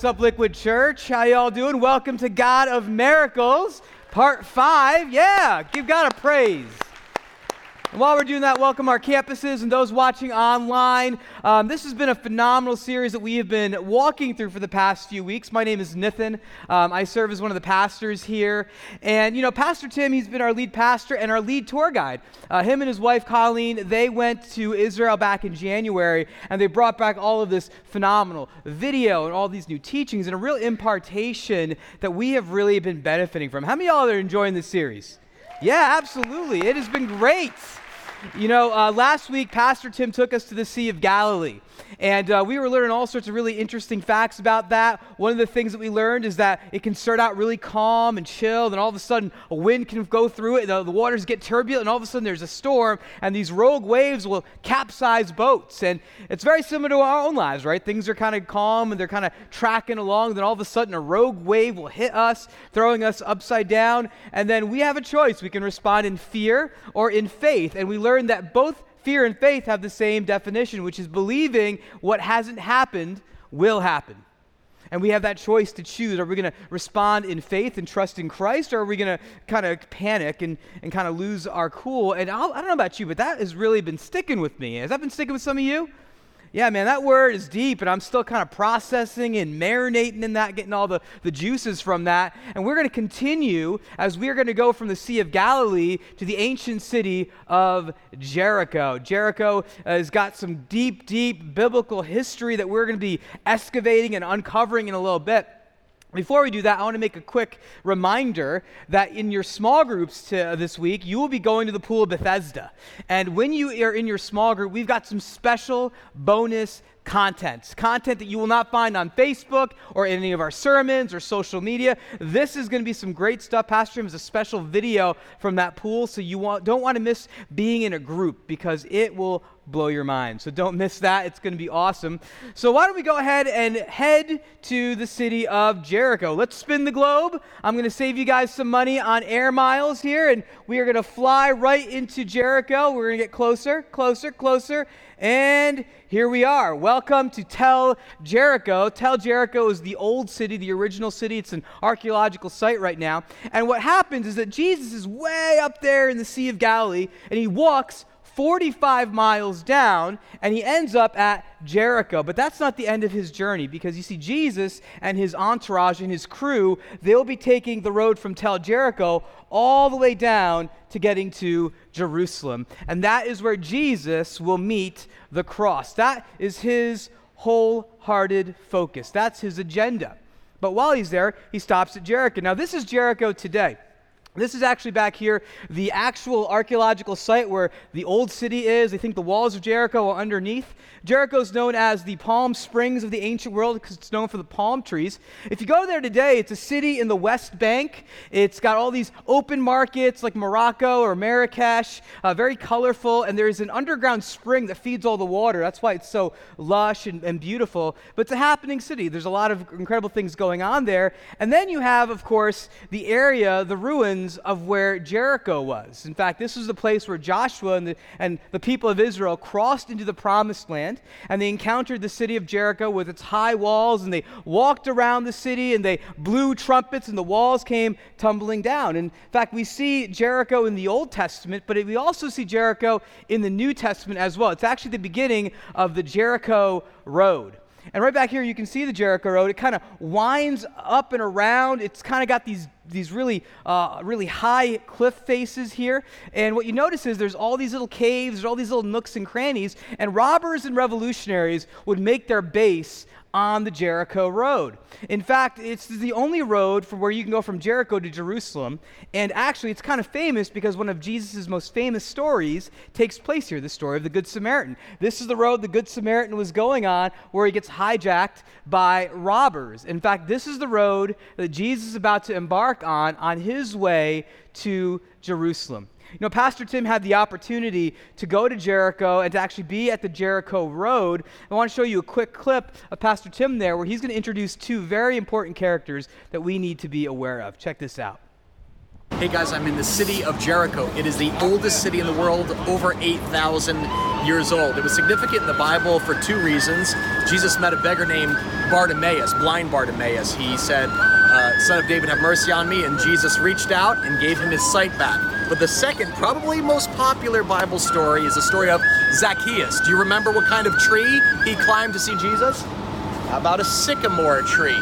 What's up, Liquid Church? How y'all doing? Welcome to God of Miracles, part five. Yeah, give God a praise. And while we're doing that, welcome our campuses and those watching online. Um, this has been a phenomenal series that we have been walking through for the past few weeks. My name is Nithin. Um, I serve as one of the pastors here. And, you know, Pastor Tim, he's been our lead pastor and our lead tour guide. Uh, him and his wife, Colleen, they went to Israel back in January and they brought back all of this phenomenal video and all these new teachings and a real impartation that we have really been benefiting from. How many of y'all are enjoying this series? Yeah, absolutely. It has been great. You know, uh, last week, Pastor Tim took us to the Sea of Galilee. And uh, we were learning all sorts of really interesting facts about that. One of the things that we learned is that it can start out really calm and chill, and all of a sudden a wind can go through it, the, the waters get turbulent, and all of a sudden there's a storm, and these rogue waves will capsize boats. And it's very similar to our own lives, right? Things are kind of calm and they're kind of tracking along, then all of a sudden a rogue wave will hit us, throwing us upside down, and then we have a choice. We can respond in fear or in faith. And we learned that both fear and faith have the same definition, which is believing what hasn't happened will happen. And we have that choice to choose. Are we going to respond in faith and trust in Christ, or are we going to kind of panic and, and kind of lose our cool? And I'll, I do not know about you, but that has really been sticking with me. Has that been sticking with some of you? Yeah, man, that word is deep, and I'm still kind of processing and marinating in that, getting all the, the juices from that. And we're going to continue as we're going to go from the Sea of Galilee to the ancient city of Jericho. Jericho uh, has got some deep, deep biblical history that we're going to be excavating and uncovering in a little bit. Before we do that, I want to make a quick reminder that in your small groups to, uh, this week, you will be going to the Pool of Bethesda. And when you are in your small group, we've got some special bonus content, content that you will not find on Facebook or any of our sermons or social media. This is going to be some great stuff. Pastor Jim has a special video from that pool, so you want, don't want to miss being in a group because it will blow your mind. So don't miss that. It's going to be awesome. So why don't we go ahead and head to the city of Jericho? Let's spin the globe. I'm going to save you guys some money on air miles here, and we are going to fly right into Jericho. We're going to get closer, closer, closer. And here we are. Welcome to Tel Jericho. Tel Jericho is the old city, the original city. It's an archaeological site right now. And what happens is that Jesus is way up there in the Sea of Galilee, and he walks 45 miles down and he ends up at Jericho. But that's not the end of his journey because you see, Jesus and his entourage and his crew, they'll be taking the road from Tel Jericho all the way down to getting to Jerusalem. And that is where Jesus will meet the cross. That is his wholehearted focus, that's his agenda. But while he's there, he stops at Jericho. Now, this is Jericho today. This is actually back here, the actual archaeological site where the old city is. They think the walls of Jericho are underneath. Jericho is known as the Palm Springs of the ancient world because it's known for the palm trees. If you go there today, it's a city in the West Bank. It's got all these open markets like Morocco or Marrakesh, uh, very colorful, and there's an underground spring that feeds all the water. That's why it's so lush and, and beautiful. But it's a happening city. There's a lot of incredible things going on there. And then you have, of course, the area, the ruins of where Jericho was. In fact, this was the place where Joshua and the, and the people of Israel crossed into the promised land, and they encountered the city of Jericho with its high walls, and they walked around the city, and they blew trumpets, and the walls came tumbling down. In fact, we see Jericho in the Old Testament, but we also see Jericho in the New Testament as well. It's actually the beginning of the Jericho Road. And right back here, you can see the Jericho Road. It kind of winds up and around. It's kind of got these, these really, uh, really high cliff faces here. And what you notice is there's all these little caves, there's all these little nooks and crannies. And robbers and revolutionaries would make their base on the Jericho Road. In fact, it's the only road from where you can go from Jericho to Jerusalem. And actually, it's kind of famous because one of Jesus' most famous stories takes place here the story of the Good Samaritan. This is the road the Good Samaritan was going on where he gets hijacked by robbers. In fact, this is the road that Jesus is about to embark on on his way to Jerusalem. You know, Pastor Tim had the opportunity to go to Jericho and to actually be at the Jericho Road. I want to show you a quick clip of Pastor Tim there where he's going to introduce two very important characters that we need to be aware of. Check this out. Hey guys, I'm in the city of Jericho. It is the oldest city in the world, over 8,000 years old. It was significant in the Bible for two reasons. Jesus met a beggar named Bartimaeus, blind Bartimaeus. He said, uh, Son of David, have mercy on me. And Jesus reached out and gave him his sight back. But the second, probably most popular Bible story is the story of Zacchaeus. Do you remember what kind of tree he climbed to see Jesus? How about a sycamore tree?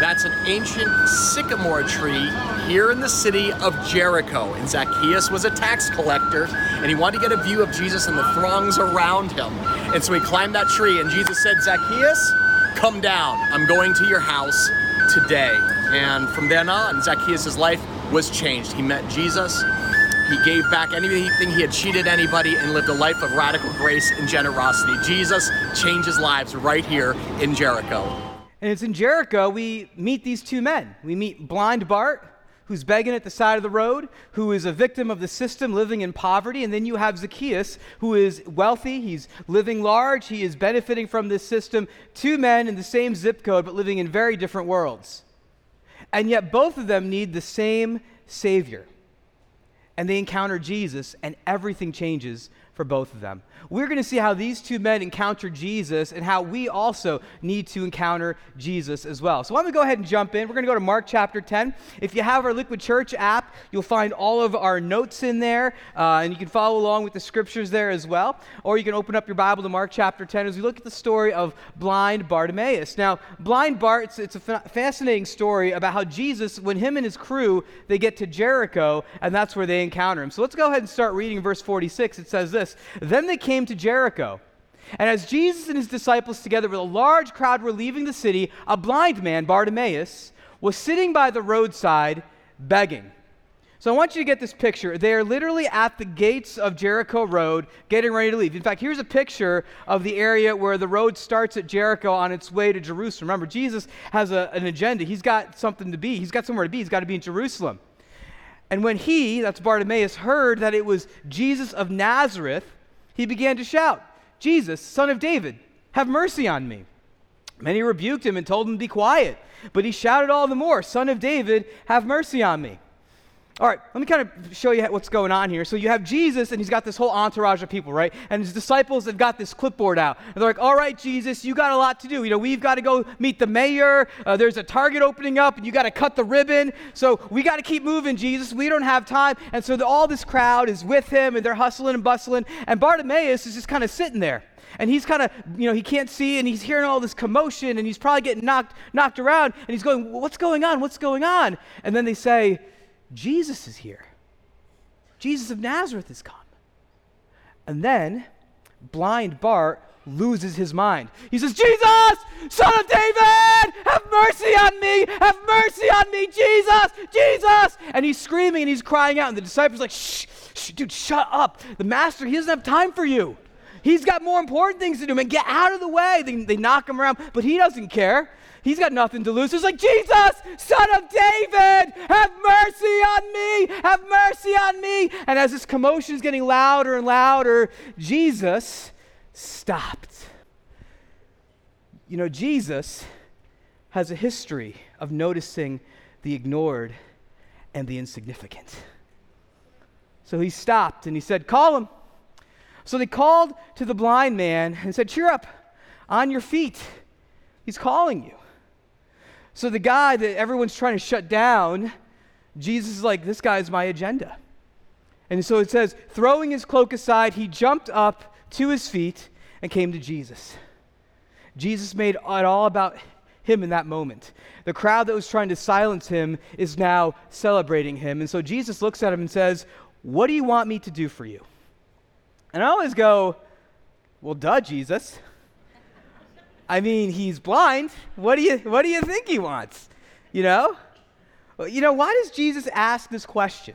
That's an ancient sycamore tree here in the city of Jericho. And Zacchaeus was a tax collector, and he wanted to get a view of Jesus and the throngs around him. And so he climbed that tree, and Jesus said, Zacchaeus, come down. I'm going to your house today. And from then on, Zacchaeus' life was changed. He met Jesus. He gave back anything he had cheated anybody and lived a life of radical grace and generosity. Jesus changes lives right here in Jericho. And it's in Jericho we meet these two men. We meet blind Bart, who's begging at the side of the road, who is a victim of the system living in poverty. And then you have Zacchaeus, who is wealthy, he's living large, he is benefiting from this system. Two men in the same zip code, but living in very different worlds. And yet both of them need the same Savior. And they encounter Jesus, and everything changes for both of them. We're going to see how these two men encounter Jesus and how we also need to encounter Jesus as well. So, why don't we go ahead and jump in? We're going to go to Mark chapter 10. If you have our Liquid Church app, you'll find all of our notes in there, uh, and you can follow along with the scriptures there as well. Or you can open up your Bible to Mark chapter 10 as we look at the story of blind Bartimaeus. Now, blind Bart, it's, it's a fa- fascinating story about how Jesus, when him and his crew, they get to Jericho, and that's where they encounter him. So, let's go ahead and start reading verse 46. It says this this Then they came to Jericho. And as Jesus and his disciples, together with a large crowd, were leaving the city, a blind man, Bartimaeus, was sitting by the roadside begging. So I want you to get this picture. They are literally at the gates of Jericho Road getting ready to leave. In fact, here's a picture of the area where the road starts at Jericho on its way to Jerusalem. Remember, Jesus has a, an agenda. He's got something to be, he's got somewhere to be. He's got to be in Jerusalem. And when he, that's Bartimaeus, heard that it was Jesus of Nazareth, he began to shout, Jesus, son of David, have mercy on me. Many rebuked him and told him to be quiet. But he shouted all the more, Son of David, have mercy on me. All right, let me kind of show you what's going on here. So you have Jesus, and he's got this whole entourage of people, right? And his disciples have got this clipboard out. And they're like, all right, Jesus, you got a lot to do. You know, we've got to go meet the mayor. Uh, there's a target opening up, and you got to cut the ribbon. So we got to keep moving, Jesus. We don't have time. And so the, all this crowd is with him, and they're hustling and bustling. And Bartimaeus is just kind of sitting there. And he's kind of, you know, he can't see, and he's hearing all this commotion, and he's probably getting knocked, knocked around, and he's going, what's going on? What's going on? And then they say, Jesus is here. Jesus of Nazareth has come. And then blind Bart loses his mind. He says, Jesus, son of David, have mercy on me, have mercy on me, Jesus, Jesus. And he's screaming and he's crying out. And the disciples like, shh, shh, dude, shut up. The master, he doesn't have time for you. He's got more important things to do, man. Get out of the way. They, they knock him around, but he doesn't care. He's got nothing to lose. He's like, Jesus, son of David, have mercy on me, have mercy on me. And as this commotion is getting louder and louder, Jesus stopped. You know, Jesus has a history of noticing the ignored and the insignificant. So he stopped and he said, Call him. So they called to the blind man and said, Cheer up, on your feet. He's calling you. So the guy that everyone's trying to shut down, Jesus is like, this guy's my agenda. And so it says, throwing his cloak aside, he jumped up to his feet and came to Jesus. Jesus made it all about him in that moment. The crowd that was trying to silence him is now celebrating him. And so Jesus looks at him and says, What do you want me to do for you? And I always go, Well, duh, Jesus. I mean, he's blind. What do you what do you think he wants? You know? You know, why does Jesus ask this question?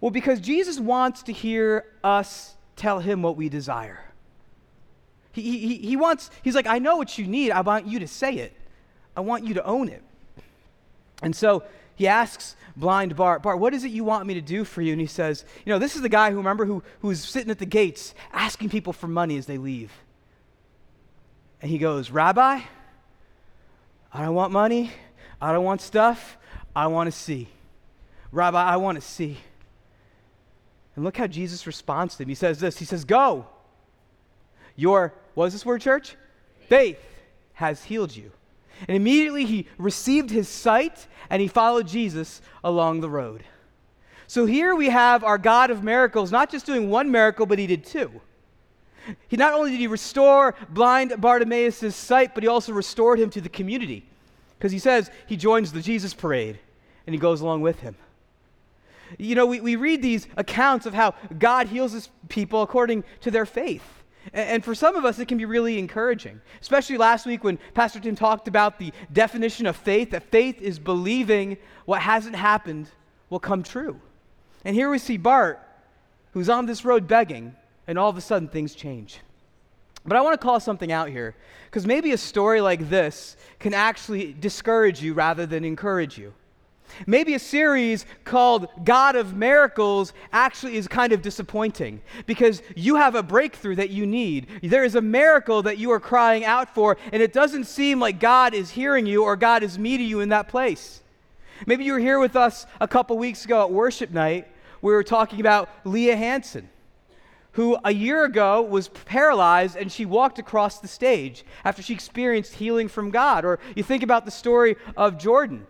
Well, because Jesus wants to hear us tell him what we desire. He, he, he wants, he's like, I know what you need. I want you to say it. I want you to own it. And so he asks blind Bart, Bart, what is it you want me to do for you? And he says, You know, this is the guy who, remember, who, who's sitting at the gates asking people for money as they leave. And he goes, Rabbi, I don't want money. I don't want stuff. I want to see. Rabbi, I want to see. And look how Jesus responds to him. He says this He says, Go. Your, what is this word, church? Faith has healed you. And immediately he received his sight and he followed Jesus along the road. So here we have our God of miracles, not just doing one miracle, but he did two. He not only did he restore blind Bartimaeus' sight, but he also restored him to the community. Because he says he joins the Jesus parade and he goes along with him. You know, we, we read these accounts of how God heals his people according to their faith. And, and for some of us, it can be really encouraging, especially last week when Pastor Tim talked about the definition of faith that faith is believing what hasn't happened will come true. And here we see Bart, who's on this road begging, and all of a sudden things change. But I want to call something out here, because maybe a story like this can actually discourage you rather than encourage you. Maybe a series called God of Miracles actually is kind of disappointing because you have a breakthrough that you need. There is a miracle that you are crying out for, and it doesn't seem like God is hearing you or God is meeting you in that place. Maybe you were here with us a couple weeks ago at worship night. We were talking about Leah Hanson, who a year ago was paralyzed and she walked across the stage after she experienced healing from God. Or you think about the story of Jordan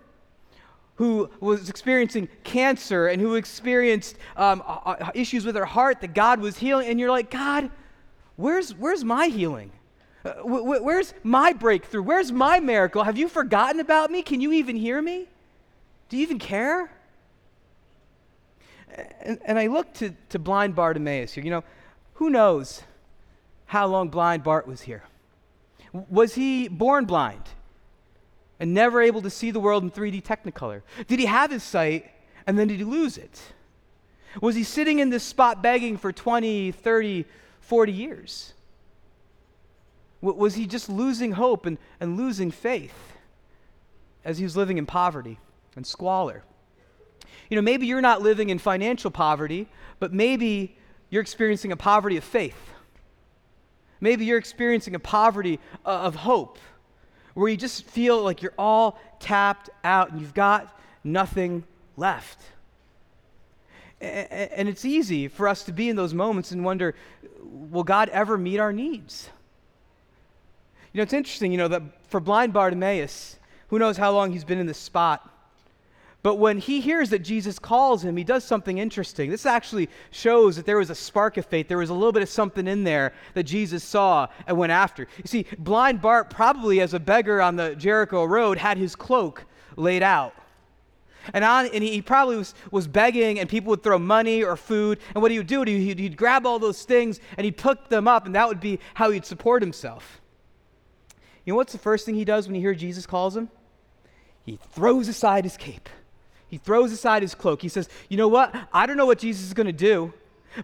who was experiencing cancer and who experienced um, uh, issues with her heart that God was healing, and you're like, God, where's, where's my healing? Uh, where's my breakthrough? Where's my miracle? Have you forgotten about me? Can you even hear me? Do you even care? And, and I look to, to blind Bartimaeus here. You know, who knows how long blind Bart was here? Was he born blind? and never able to see the world in 3D Technicolor? Did he have his sight and then did he lose it? Was he sitting in this spot begging for 20, 30, 40 years? Was he just losing hope and, and losing faith as he was living in poverty and squalor? You know, maybe you're not living in financial poverty, but maybe you're experiencing a poverty of faith. Maybe you're experiencing a poverty uh, of hope where you just feel like you're all tapped out and you've got nothing left. And it's easy for us to be in those moments and wonder, will God ever meet our needs? You know, it's interesting, you know, that for blind Bartimaeus, who knows how long he's been in this spot, but when he hears that Jesus calls him, he does something interesting. This actually shows that there was a spark of faith. There was a little bit of something in there that Jesus saw and went after. You see, blind Bart, probably as a beggar on the Jericho road, had his cloak laid out. And, on, and he probably was, was begging, and people would throw money or food. And what he would do, he'd, he'd grab all those things and he'd pick them up, and that would be how he'd support himself. You know what's the first thing he does when he hears Jesus calls him? He throws aside his cape. He throws aside his cloak. He says, You know what? I don't know what Jesus is going to do,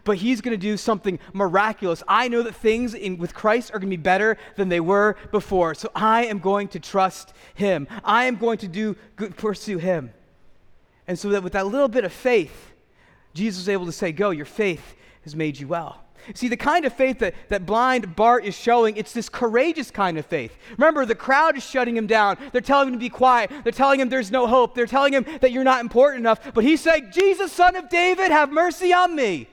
but he's going to do something miraculous. I know that things in, with Christ are going to be better than they were before. So I am going to trust him. I am going to do good, pursue him. And so that with that little bit of faith, Jesus was able to say, Go, your faith has made you well. See, the kind of faith that, that blind Bart is showing, it's this courageous kind of faith. Remember, the crowd is shutting him down. They're telling him to be quiet. They're telling him there's no hope. They're telling him that you're not important enough. But he's saying, Jesus, son of David, have mercy on me.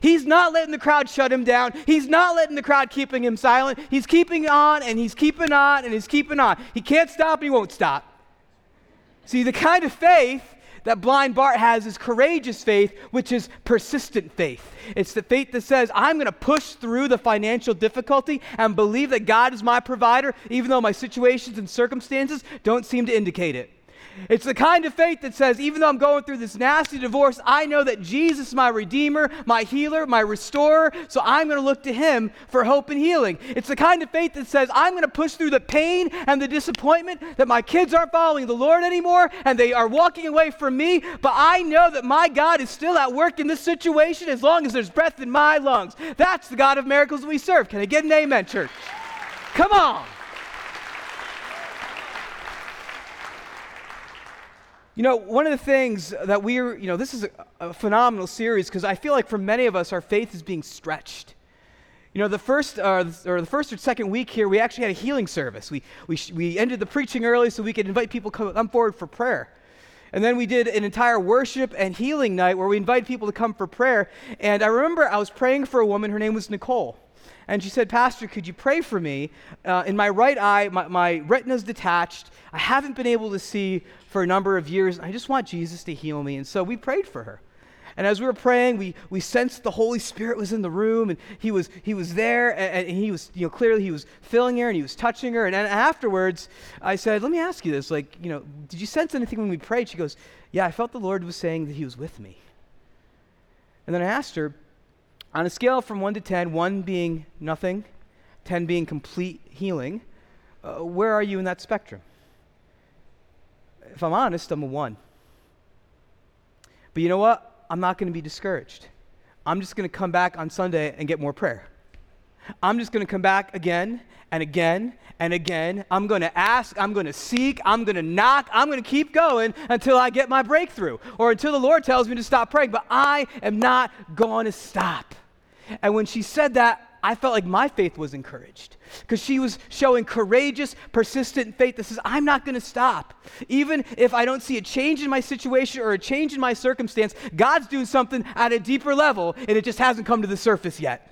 He's not letting the crowd shut him down. He's not letting the crowd keeping him silent. He's keeping on and he's keeping on and he's keeping on. He can't stop he won't stop. See, the kind of faith that blind Bart has is courageous faith, which is persistent faith. It's the faith that says, I'm going to push through the financial difficulty and believe that God is my provider, even though my situations and circumstances don't seem to indicate it. It's the kind of faith that says, even though I'm going through this nasty divorce, I know that Jesus is my redeemer, my healer, my restorer, so I'm going to look to him for hope and healing. It's the kind of faith that says, I'm going to push through the pain and the disappointment that my kids aren't following the Lord anymore and they are walking away from me, but I know that my God is still at work in this situation as long as there's breath in my lungs. That's the God of miracles we serve. Can I get an amen, church? Come on. You know, one of the things that we're, you know, this is a, a phenomenal series because I feel like for many of us, our faith is being stretched. You know, the first, uh, or the first or second week here, we actually had a healing service. We, we, we ended the preaching early so we could invite people to come forward for prayer. And then we did an entire worship and healing night where we invited people to come for prayer. And I remember I was praying for a woman, her name was Nicole. And she said, Pastor, could you pray for me? Uh, in my right eye, my, my retina's detached. I haven't been able to see for a number of years. I just want Jesus to heal me. And so we prayed for her. And as we were praying, we, we sensed the Holy Spirit was in the room and he was, he was there and, and he was, you know, clearly he was filling her and he was touching her. And, and afterwards, I said, let me ask you this. Like, you know, did you sense anything when we prayed? She goes, yeah, I felt the Lord was saying that he was with me. And then I asked her, on a scale from 1 to 10, 1 being nothing, 10 being complete healing, uh, where are you in that spectrum? If I'm honest, I'm a 1. But you know what? I'm not going to be discouraged. I'm just going to come back on Sunday and get more prayer. I'm just going to come back again and again and again. I'm going to ask, I'm going to seek, I'm going to knock, I'm going to keep going until I get my breakthrough or until the Lord tells me to stop praying. But I am not going to stop. And when she said that, I felt like my faith was encouraged because she was showing courageous, persistent faith that says, I'm not going to stop. Even if I don't see a change in my situation or a change in my circumstance, God's doing something at a deeper level and it just hasn't come to the surface yet.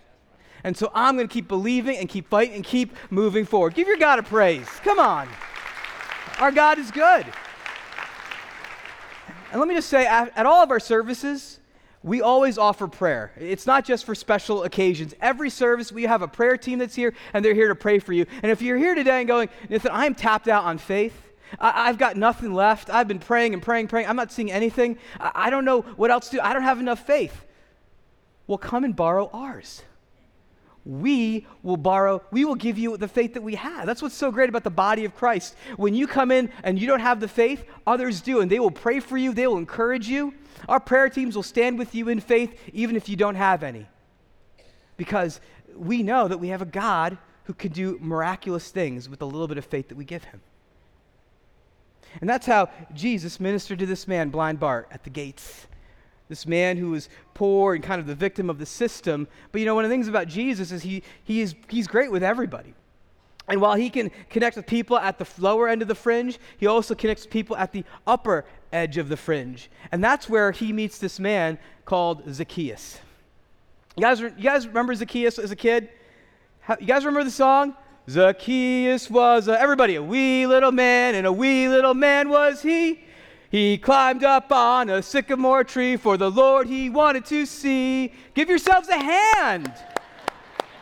And so I'm going to keep believing and keep fighting and keep moving forward. Give your God a praise. Come on. Our God is good. And let me just say, at all of our services, we always offer prayer. It's not just for special occasions. Every service, we have a prayer team that's here, and they're here to pray for you. And if you're here today and going, Nathan, I'm tapped out on faith, I, have got nothing left. I've been praying and praying, praying. I'm not seeing anything. I, I don't know what else to do. I don't have enough faith. Well, come and borrow ours we will borrow, we will give you the faith that we have. That's what's so great about the body of Christ. When you come in and you don't have the faith, others do, and they will pray for you, they will encourage you. Our prayer teams will stand with you in faith even if you don't have any. Because we know that we have a God who can do miraculous things with a little bit of faith that we give him. And that's how Jesus ministered to this man, blind Bart, at the gates. This man who was poor and kind of the victim of the system. But you know, one of the things about Jesus is he, he is, he's great with everybody. And while he can connect with people at the lower end of the fringe, he also connects with people at the upper edge of the fringe. And that's where he meets this man called Zacchaeus. You guys, you guys remember Zacchaeus as a kid? you guys remember the song? Zacchaeus was a, everybody a wee little man, and a wee little man was he. He climbed up on a sycamore tree for the Lord he wanted to see. Give yourselves a hand.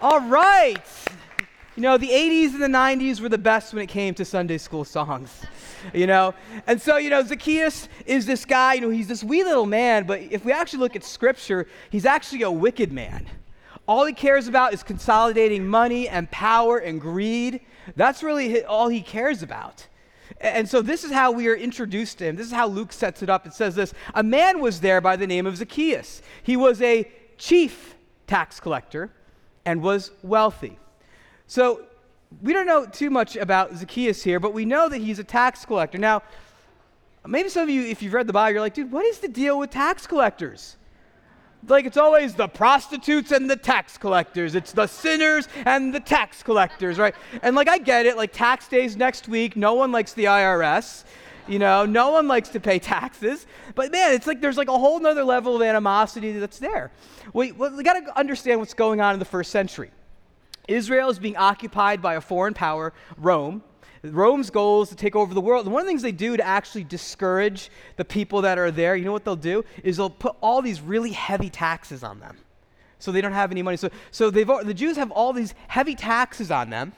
All right. You know, the 80s and the 90s were the best when it came to Sunday school songs. You know? And so, you know, Zacchaeus is this guy, you know, he's this wee little man, but if we actually look at scripture, he's actually a wicked man. All he cares about is consolidating money and power and greed. That's really all he cares about. And so this is how we are introduced to him. This is how Luke sets it up. It says this A man was there by the name of Zacchaeus. He was a chief tax collector and was wealthy. So we don't know too much about Zacchaeus here, but we know that he's a tax collector. Now, maybe some of you, if you've read the Bible, you're like, dude, what is the deal with tax collectors? Like it's always the prostitutes and the tax collectors. It's the sinners and the tax collectors, right? And like I get it, like tax days next week, no one likes the IRS. You know, no one likes to pay taxes. But man, it's like there's like a whole nother level of animosity that's there. We, we got to understand what's going on in the first century. Israel is being occupied by a foreign power, Rome. Rome's goal is to take over the world. And one of the things they do to actually discourage the people that are there, you know what they'll do? Is they'll put all these really heavy taxes on them. So they don't have any money. So, so they've, the Jews have all these heavy taxes on them.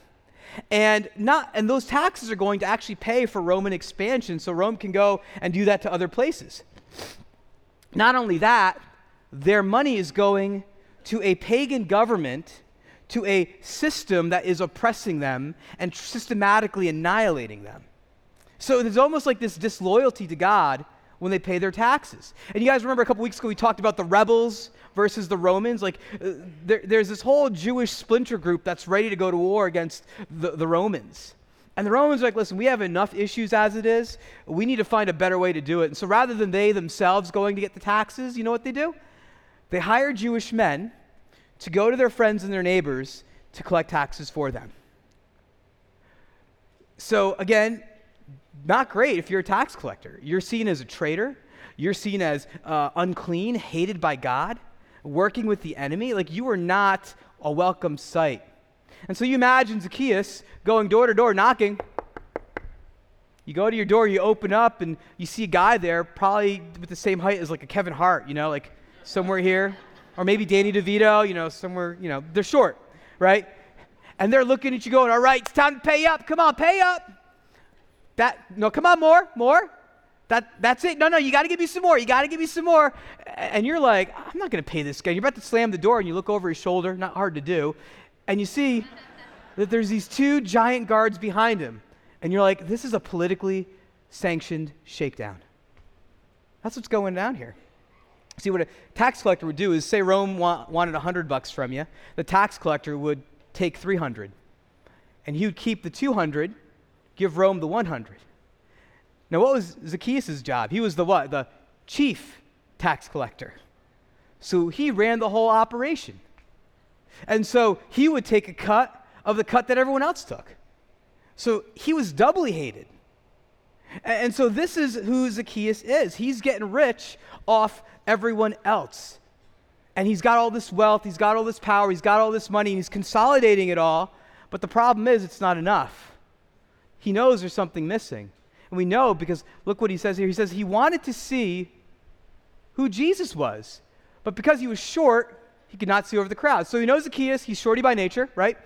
And not and those taxes are going to actually pay for Roman expansion so Rome can go and do that to other places. Not only that, their money is going to a pagan government to a system that is oppressing them and systematically annihilating them. So there's almost like this disloyalty to God when they pay their taxes. And you guys remember a couple weeks ago we talked about the rebels versus the Romans? Like uh, there, there's this whole Jewish splinter group that's ready to go to war against the, the Romans. And the Romans are like, listen, we have enough issues as it is. We need to find a better way to do it. And so rather than they themselves going to get the taxes, you know what they do? They hire Jewish men to go to their friends and their neighbors to collect taxes for them. So again, not great if you're a tax collector. You're seen as a traitor, you're seen as uh, unclean, hated by God, working with the enemy. Like you are not a welcome sight. And so you imagine Zacchaeus going door to door knocking. You go to your door, you open up, and you see a guy there, probably with the same height as like a Kevin Hart, you know, like somewhere here. Or maybe Danny DeVito, you know, somewhere, you know, they're short, right? And they're looking at you going, all right, it's time to pay up. Come on, pay up. That, no, come on, more, more. That, that's it. No, no, you got to give me some more. You got to give me some more. And you're like, I'm not going to pay this guy. You're about to slam the door, and you look over his shoulder, not hard to do, and you see that there's these two giant guards behind him. And you're like, this is a politically sanctioned shakedown. That's what's going down here. See, what a tax collector would do is say Rome wa- wanted 100 bucks from you. The tax collector would take 300. And he would keep the 200, give Rome the 100. Now, what was Zacchaeus' job? He was the what? The chief tax collector. So he ran the whole operation. And so he would take a cut of the cut that everyone else took. So he was doubly hated. And so this is who Zacchaeus is. He's getting rich off everyone else. And he's got all this wealth, he's got all this power, he's got all this money, and he's consolidating it all. But the problem is, it's not enough. He knows there's something missing. And we know because look what he says here. He says he wanted to see who Jesus was. But because he was short, he could not see over the crowd. So he knows Zacchaeus, he's shorty by nature, right?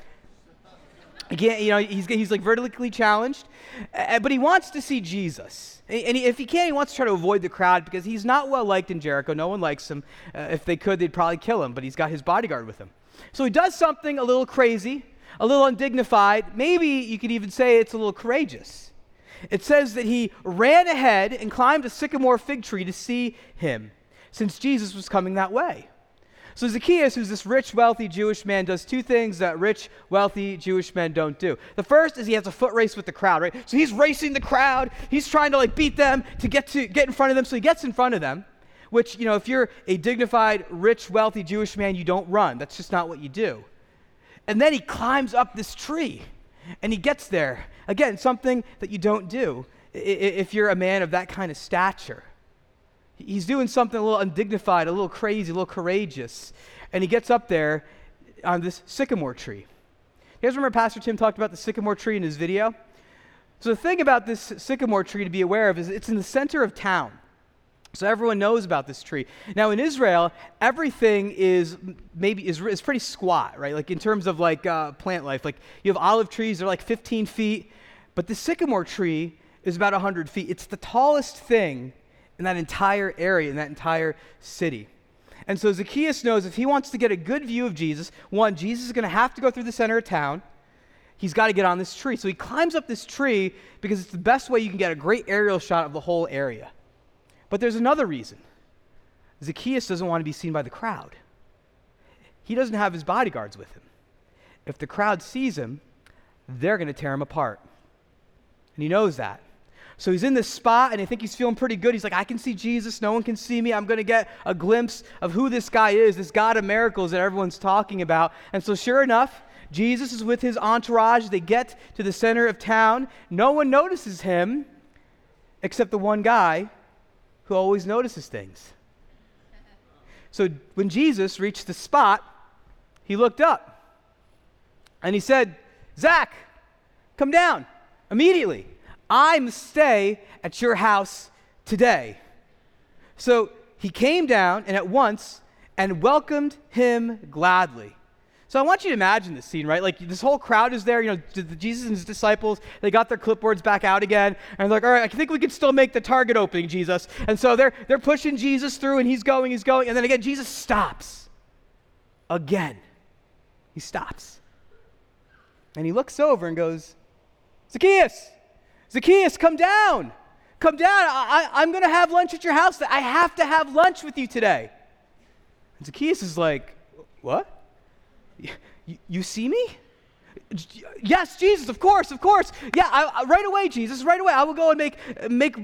Again, you know, he's, he's like vertically challenged, but he wants to see Jesus. And he, if he can, he wants to try to avoid the crowd because he's not well liked in Jericho. No one likes him. Uh, if they could, they'd probably kill him, but he's got his bodyguard with him. So he does something a little crazy, a little undignified. Maybe you could even say it's a little courageous. It says that he ran ahead and climbed a sycamore fig tree to see him, since Jesus was coming that way. So Zacchaeus, who's this rich, wealthy Jewish man, does two things that rich, wealthy Jewish men don't do. The first is he has a foot race with the crowd, right? So he's racing the crowd. He's trying to like beat them to get to get in front of them. So he gets in front of them, which, you know, if you're a dignified, rich, wealthy Jewish man, you don't run. That's just not what you do. And then he climbs up this tree and he gets there. Again, something that you don't do if you're a man of that kind of stature. He's doing something a little undignified, a little crazy, a little courageous. And he gets up there on this sycamore tree. You guys remember Pastor Tim talked about the sycamore tree in his video? So, the thing about this sycamore tree to be aware of is it's in the center of town. So everyone knows about this tree. Now in Israel, everything is maybe is, is pretty squat, right? Like in terms of like uh, plant life. Like you have olive trees, they're like 15 feet, but the sycamore tree is about 100 feet. It's the tallest thing in that entire area, in that entire city. And so Zacchaeus knows if he wants to get a good view of Jesus, one, Jesus is going to have to go through the center of town. He's got to get on this tree. So he climbs up this tree because it's the best way you can get a great aerial shot of the whole area. But there's another reason Zacchaeus doesn't want to be seen by the crowd. He doesn't have his bodyguards with him. If the crowd sees him, they're going to tear him apart. And he knows that. So he's in this spot and I think he's feeling pretty good. He's like, I can see Jesus. No one can see me. I'm going to get a glimpse of who this guy is, this God of miracles that everyone's talking about. And so, sure enough, Jesus is with his entourage. They get to the center of town. No one notices him except the one guy who always notices things. So when Jesus reached the spot, he looked up and he said, Zach, come down immediately. I must stay at your house today. So he came down and at once and welcomed him gladly. So I want you to imagine this scene, right? Like this whole crowd is there, you know, Jesus and his disciples, they got their clipboards back out again, and they're like, all right, I think we can still make the target opening, Jesus. And so they're they're pushing Jesus through, and he's going, he's going, and then again, Jesus stops. Again. He stops. And he looks over and goes, Zacchaeus, Zacchaeus, come down. Come down. I, am going to have lunch at your house. I have to have lunch with you today. And Zacchaeus is like, What? You, you see me? Yes, Jesus, of course, of course. Yeah, I, I, right away, Jesus, right away. I will go and make, make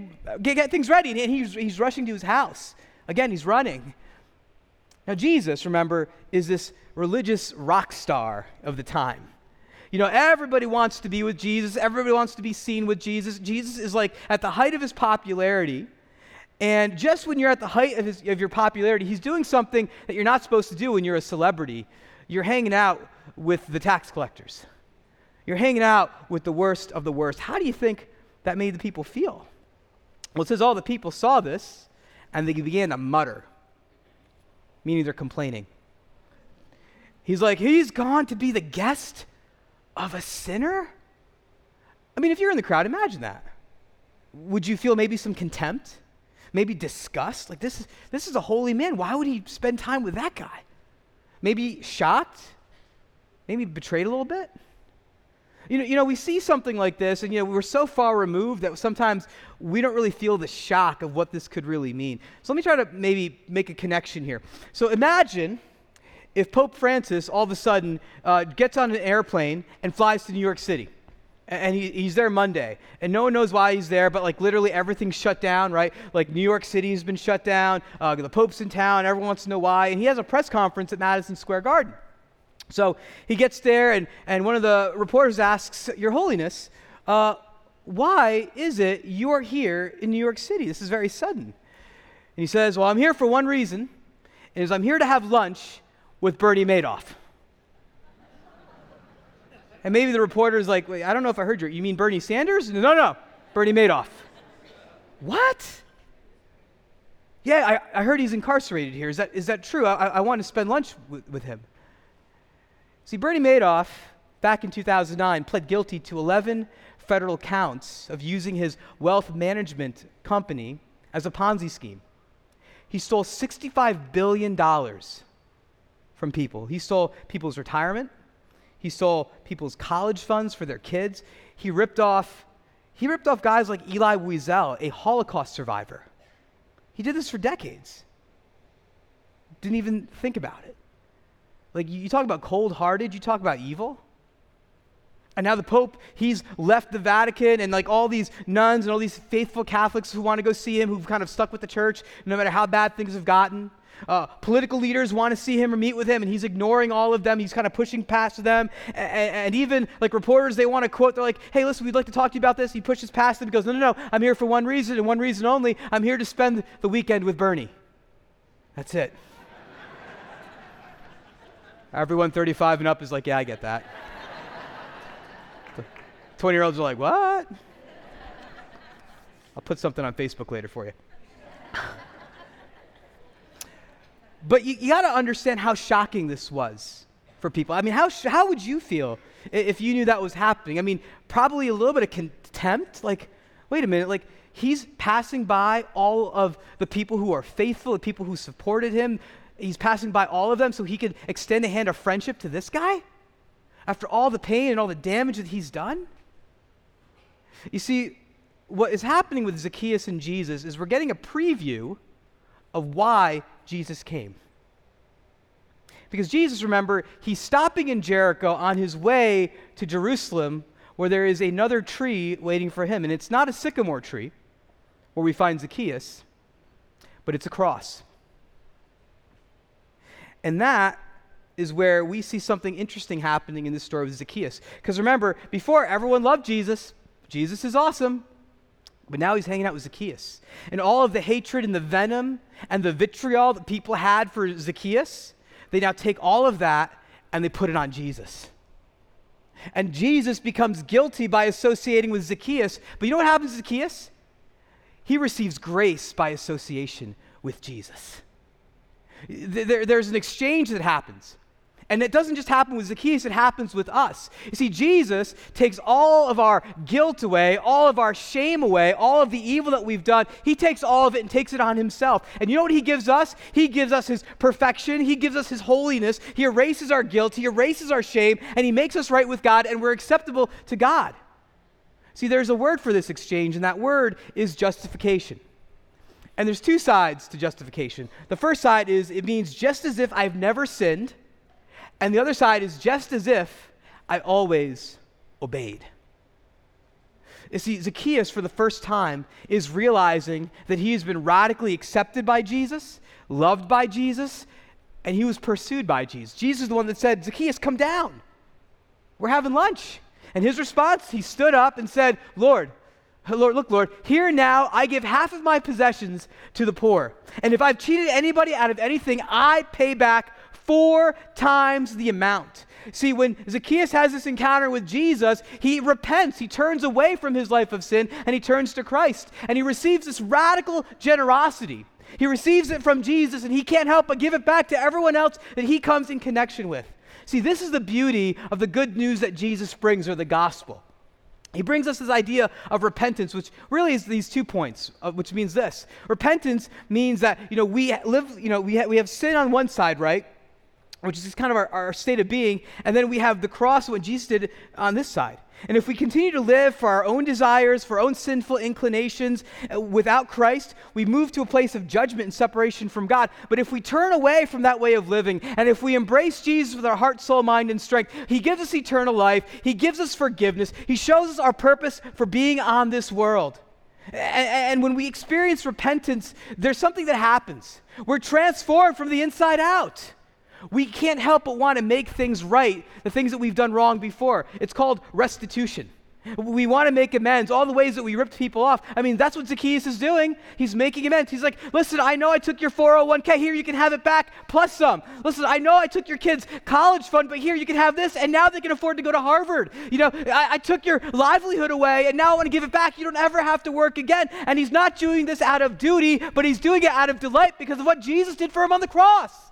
get, get things ready. And he's, he's rushing to his house. Again, he's running. Now, Jesus, remember, is this religious rock star of the time. You know, everybody wants to be with Jesus, everybody wants to be seen with Jesus. Jesus is like at the height of his popularity. And just when you're at the height of, his, of your popularity, he's doing something that you're not supposed to do when you're a celebrity. You're hanging out with the tax collectors, you're hanging out with the worst of the worst. How do you think that made the people feel? Well, it says all the people saw this and they began to mutter, meaning they're complaining. He's like, He's gone to be the guest of a sinner? I mean, if you're in the crowd, imagine that. Would you feel maybe some contempt? Maybe disgust? Like, this is, this is a holy man. Why would he spend time with that guy? Maybe shocked? Maybe betrayed a little bit? You know, you know, we see something like this, and you know, we're so far removed that sometimes we don't really feel the shock of what this could really mean. So let me try to maybe make a connection here. So imagine if Pope Francis all of a sudden uh, gets on an airplane and flies to New York City. And he, he's there Monday, and no one knows why he's there, but like literally everything's shut down, right? Like New York City has been shut down, uh, the Pope's in town, everyone wants to know why, and he has a press conference at Madison Square Garden. So he gets there, and, and one of the reporters asks, Your Holiness, uh, why is it you are here in New York City? This is very sudden. And he says, Well, I'm here for one reason, and is I'm here to have lunch with Bernie Madoff. and maybe the reporter is like, wait, I don't know if I heard you. You mean Bernie Sanders? No, no, no. Bernie Madoff. what? Yeah, I, I heard he's incarcerated here. Is that, is that true? I, I want to spend lunch with, with him. See, Bernie Madoff, back in 2009, pled guilty to 11 federal counts of using his wealth management company as a Ponzi scheme. He stole $65 billion from people. He stole people's retirement. He stole people's college funds for their kids. He ripped off, he ripped off guys like Elie Wiesel, a Holocaust survivor. He did this for decades. Didn't even think about it. Like you talk about cold hearted, you talk about evil. And now the Pope, he's left the Vatican, and like all these nuns and all these faithful Catholics who want to go see him, who've kind of stuck with the church, no matter how bad things have gotten. Uh, political leaders want to see him or meet with him, and he's ignoring all of them. He's kind of pushing past them. And, and, even like reporters, they want to quote, they're like, hey, listen, we'd like to talk to you about this. He pushes past them. He goes, no, no, no, I'm here for one reason and one reason only. I'm here to spend the weekend with Bernie. That's it. Everyone 35 and up is like, yeah, I get that. 20 year olds are like, what? I'll put something on Facebook later for you. But you, you got to understand how shocking this was for people. I mean, how, how would you feel if you knew that was happening? I mean, probably a little bit of contempt. Like, wait a minute, like, he's passing by all of the people who are faithful, the people who supported him. He's passing by all of them so he could extend a hand of friendship to this guy after all the pain and all the damage that he's done. You see, what is happening with Zacchaeus and Jesus is we're getting a preview of why Jesus came. Because Jesus, remember, he's stopping in Jericho on his way to Jerusalem where there is another tree waiting for him. And it's not a sycamore tree where we find Zacchaeus, but it's a cross. And that is where we see something interesting happening in the story of Zacchaeus. Because remember, before everyone loved Jesus, Jesus is awesome. But now he's hanging out with Zacchaeus. And all of the hatred and the venom and the vitriol that people had for Zacchaeus, they now take all of that and they put it on Jesus. And Jesus becomes guilty by associating with Zacchaeus. But you know what happens to Zacchaeus? He receives grace by association with Jesus. There, there's an exchange that happens. And it doesn't just happen with Zacchaeus, it happens with us. You see, Jesus takes all of our guilt away, all of our shame away, all of the evil that we've done. He takes all of it and takes it on himself. And you know what he gives us? He gives us his perfection, he gives us his holiness, he erases our guilt, he erases our shame, and he makes us right with God, and we're acceptable to God. See, there's a word for this exchange, and that word is justification. And there's two sides to justification. The first side is it means just as if I've never sinned and the other side is just as if I always obeyed. You see, Zacchaeus, for the first time, is realizing that he has been radically accepted by Jesus, loved by Jesus, and he was pursued by Jesus. Jesus is the one that said, Zacchaeus, come down. We're having lunch. And his response, he stood up and said, Lord, Lord, look, Lord, here now I give half of my possessions to the poor. And if I've cheated anybody out of anything, I pay back four times the amount. See, when Zacchaeus has this encounter with Jesus, he repents. He turns away from his life of sin and he turns to Christ. And he receives this radical generosity. He receives it from Jesus and he can't help but give it back to everyone else that he comes in connection with. See, this is the beauty of the good news that Jesus brings or the gospel. He brings us this idea of repentance, which really is these two points, uh, which means this. Repentance means that, you know, we live, you know, we, we have sin on one side, right? Which is kind of our, our state of being. And then we have the cross, what Jesus did on this side. And if we continue to live for our own desires, for our own sinful inclinations uh, without Christ, we move to a place of judgment and separation from God. But if we turn away from that way of living, and if we embrace Jesus with our heart, soul, mind, and strength, He gives us eternal life, He gives us forgiveness, He shows us our purpose for being on this world. And, and when we experience repentance, there's something that happens. We're transformed from the inside out we can't help but want to make things right, the things that we've done wrong before. It's called restitution. We want to make amends, all the ways that we ripped people off. I mean, that's what Zacchaeus is doing. He's making amends. He's like, listen, I know I took your 401k. Here, you can have it back plus some. Listen, I know I took your kids' college fund, but here, you can have this, and now they can afford to go to Harvard. You know, I, I took your livelihood away, and now I want to give it back. You don't ever have to work again. And he's not doing this out of duty, but he's doing it out of delight because of what Jesus did for him on the cross.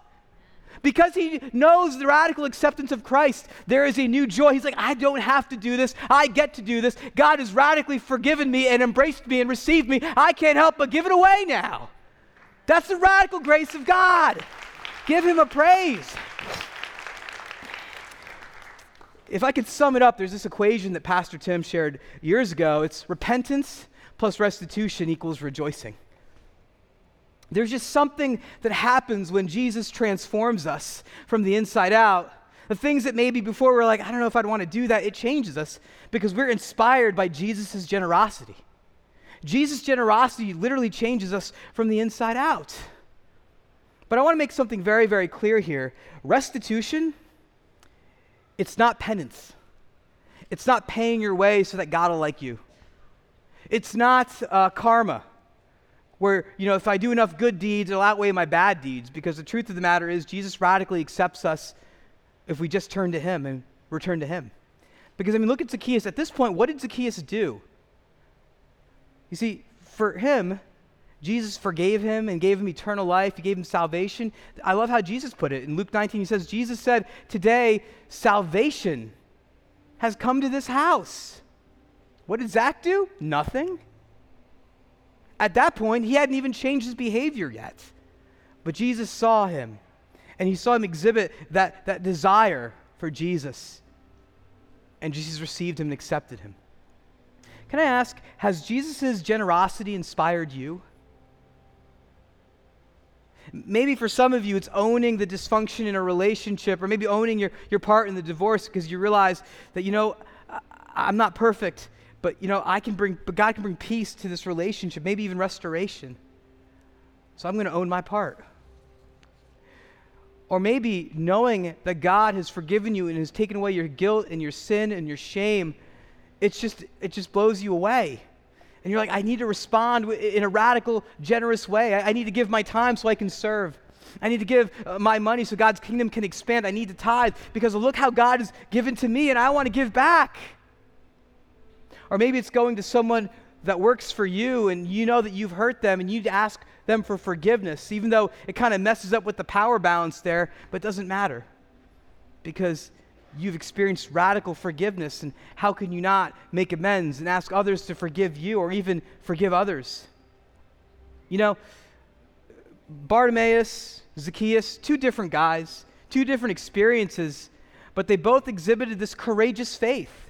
Because he knows the radical acceptance of Christ, there is a new joy. He's like, I don't have to do this. I get to do this. God has radically forgiven me and embraced me and received me. I can't help but give it away now. That's the radical grace of God. Give him a praise. If I could sum it up, there's this equation that Pastor Tim shared years ago. It's repentance plus restitution equals rejoicing. There's just something that happens when Jesus transforms us from the inside out. The things that maybe before we're like, I don't know if I'd want to do that, it changes us because we're inspired by Jesus' generosity. Jesus' generosity literally changes us from the inside out. But I want to make something very, very clear here. Restitution, it's not penance. It's not paying your way so that God will like you. It's not uh, karma where, you know, if I do enough good deeds, it'll outweigh my bad deeds. Because the truth of the matter is, Jesus radically accepts us if we just turn to Him and return to Him. Because, I mean, look at Zacchaeus. At this point, what did Zacchaeus do? You see, for him, Jesus forgave him and gave him eternal life. He gave him salvation. I love how Jesus put it. In Luke 19, he says, Jesus said, Today, salvation has come to this house. What did Zach do? Nothing. At that point, he hadn't even changed his behavior yet. But Jesus saw him, and he saw him exhibit that, that desire for Jesus. And Jesus received him and accepted him. Can I ask, has Jesus' generosity inspired you? Maybe for some of you, it's owning the dysfunction in a relationship, or maybe owning your, your part in the divorce because you realize that, you know, I'm not perfect but you know, I can bring, but God can bring peace to this relationship, maybe even restoration. So I'm going to own my part. Or maybe knowing that God has forgiven you and has taken away your guilt and your sin and your shame, it's just, it just blows you away. And you're like, I need to respond in a radical, generous way. I, need to give my time so I can serve. I need to give uh, my money so God's kingdom can expand. I need to tithe because look how God has given to me and I want to give back. Or maybe it's going to someone that works for you and you know that you've hurt them and you ask them for forgiveness, even though it kind of messes up with the power balance there, but doesn't matter because you've experienced radical forgiveness. And how can you not make amends and ask others to forgive you or even forgive others? You know, Bartimaeus, Zacchaeus, two different guys, two different experiences, but they both exhibited this courageous faith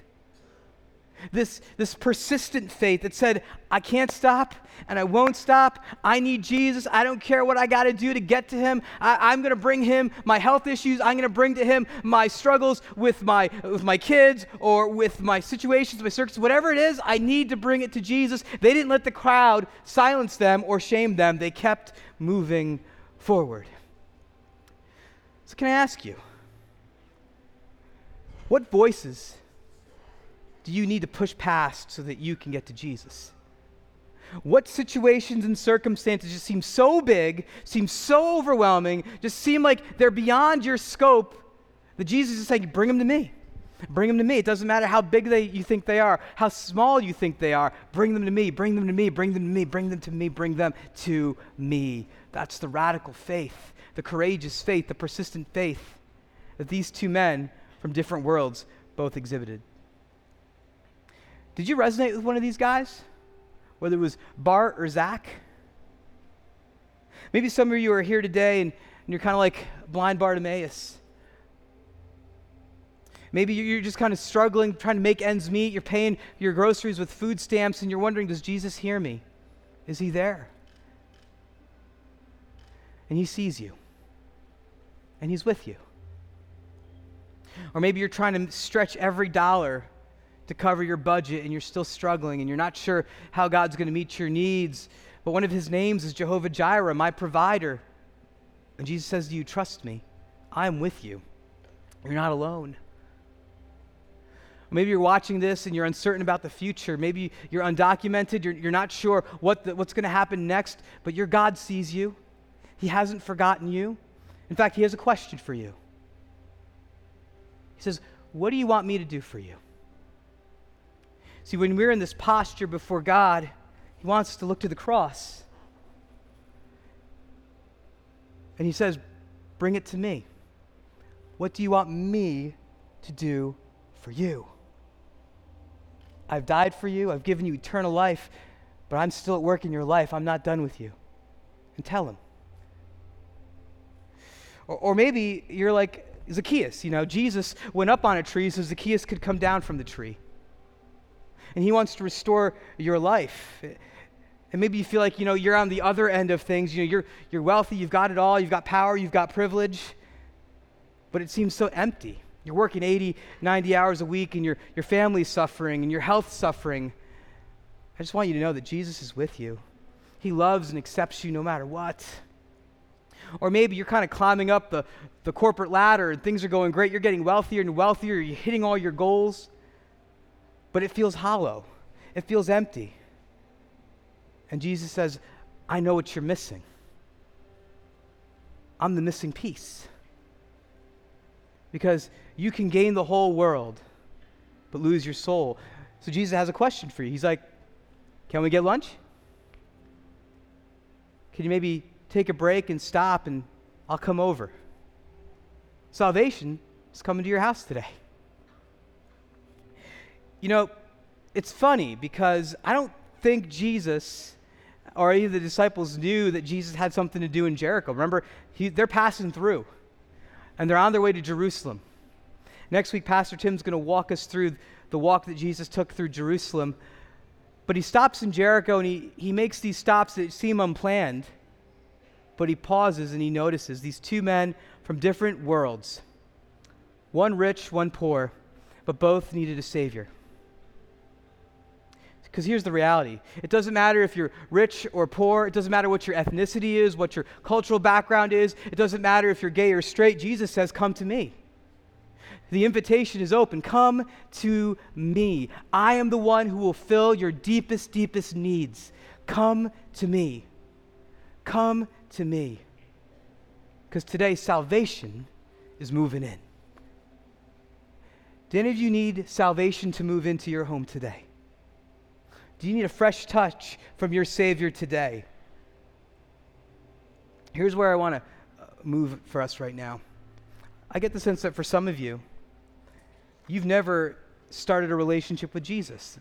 this, this persistent faith that said, I can't stop and I won't stop. I need Jesus. I don't care what I got to do to get to him. I, am going to bring him my health issues. I'm going to bring to him my struggles with my, with my kids or with my situations, my circumstances, whatever it is, I need to bring it to Jesus. They didn't let the crowd silence them or shame them, they kept moving forward. So, can I ask you? What voices do you need to push past so that you can get to Jesus? What situations and circumstances just seem so big, seem so overwhelming, just seem like they're beyond your scope that Jesus is saying, Bring them to me. Bring them to me. It doesn't matter how big they, you think they are, how small you think they are. Bring them to me. Bring them to me. Bring them to me. Bring them to me. Bring them to me. That's the radical faith, the courageous faith, the persistent faith that these two men from different worlds both exhibited. Did you resonate with one of these guys? Whether it was Bart or Zach? Maybe some of you are here today and, and you're kind of like blind Bartimaeus. Maybe you're just kind of struggling, trying to make ends meet. You're paying your groceries with food stamps, and you're wondering, does Jesus hear me? Is he there? And he sees you, and he's with you. Or maybe you're trying to stretch every dollar to cover your budget, and you're still struggling, and you're not sure how God's going to meet your needs. But one of his names is Jehovah Jireh, my provider. And Jesus says to you, Trust me, I am with you. You're not alone. Maybe you're watching this and you're uncertain about the future. Maybe you're undocumented. You're, you're not sure what the, what's going to happen next, but your God sees you. He hasn't forgotten you. In fact, He has a question for you. He says, What do you want me to do for you? See, when we're in this posture before God, He wants us to look to the cross. And He says, Bring it to me. What do you want me to do for you? I've died for you, I've given you eternal life, but I'm still at work in your life. I'm not done with you. And tell him. Or, or maybe you're like Zacchaeus. You know, Jesus went up on a tree so Zacchaeus could come down from the tree. And he wants to restore your life. And maybe you feel like, you know, you're on the other end of things. You know, you're, you're wealthy, you've got it all, you've got power, you've got privilege, but it seems so empty. You're working 80, 90 hours a week and your, your family's suffering and your health suffering. I just want you to know that Jesus is with you. He loves and accepts you no matter what. Or maybe you're kind of climbing up the, the corporate ladder and things are going great. You're getting wealthier and wealthier. You're hitting all your goals. But it feels hollow, it feels empty. And Jesus says, I know what you're missing. I'm the missing piece. Because you can gain the whole world, but lose your soul. So Jesus has a question for you. He's like, Can we get lunch? Can you maybe take a break and stop and I'll come over? Salvation is coming to your house today. You know, it's funny because I don't think Jesus or any of the disciples knew that Jesus had something to do in Jericho. Remember, he, they're passing through and they're on their way to Jerusalem. Next week, Pastor Tim's going to walk us through the walk that Jesus took through Jerusalem. But he stops in Jericho and he, he makes these stops that seem unplanned. But he pauses and he notices these two men from different worlds one rich, one poor, but both needed a Savior. Because here's the reality it doesn't matter if you're rich or poor, it doesn't matter what your ethnicity is, what your cultural background is, it doesn't matter if you're gay or straight. Jesus says, Come to me. The invitation is open. Come to me. I am the one who will fill your deepest, deepest needs. Come to me. Come to me. Because today, salvation is moving in. Do any of you need salvation to move into your home today? Do you need a fresh touch from your Savior today? Here's where I want to uh, move for us right now. I get the sense that for some of you, you've never started a relationship with Jesus.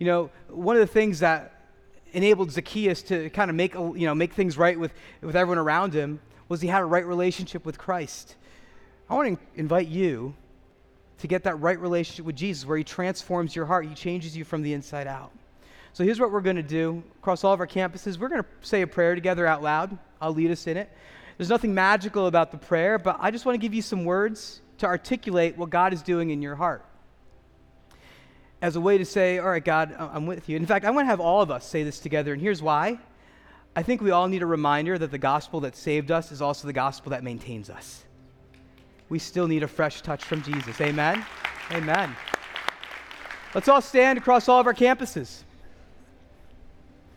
You know, one of the things that enabled Zacchaeus to kind of make, you know, make things right with, with everyone around him was he had a right relationship with Christ. I want to invite you to get that right relationship with Jesus where he transforms your heart, he changes you from the inside out. So here's what we're going to do across all of our campuses. We're going to say a prayer together out loud. I'll lead us in it. There's nothing magical about the prayer, but I just want to give you some words to articulate what God is doing in your heart. As a way to say, All right, God, I'm with you. In fact, I want to have all of us say this together, and here's why. I think we all need a reminder that the gospel that saved us is also the gospel that maintains us. We still need a fresh touch from Jesus. Amen? Amen. Let's all stand across all of our campuses.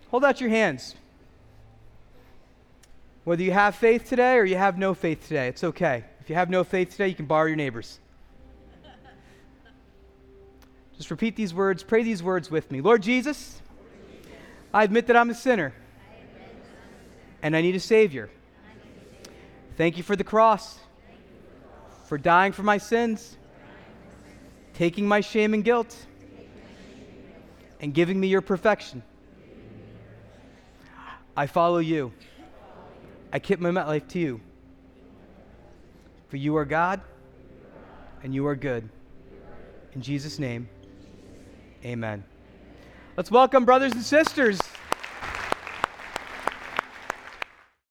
Hold out your hands. Whether you have faith today or you have no faith today, it's okay. If you have no faith today, you can borrow your neighbors. Just repeat these words, pray these words with me. Lord Jesus, I admit that I'm a sinner and I need a Savior. Thank you for the cross, for dying for my sins, taking my shame and guilt, and giving me your perfection. I follow you. I commit my life to you. For you are God and you are good. In Jesus' name, amen. Let's welcome brothers and sisters.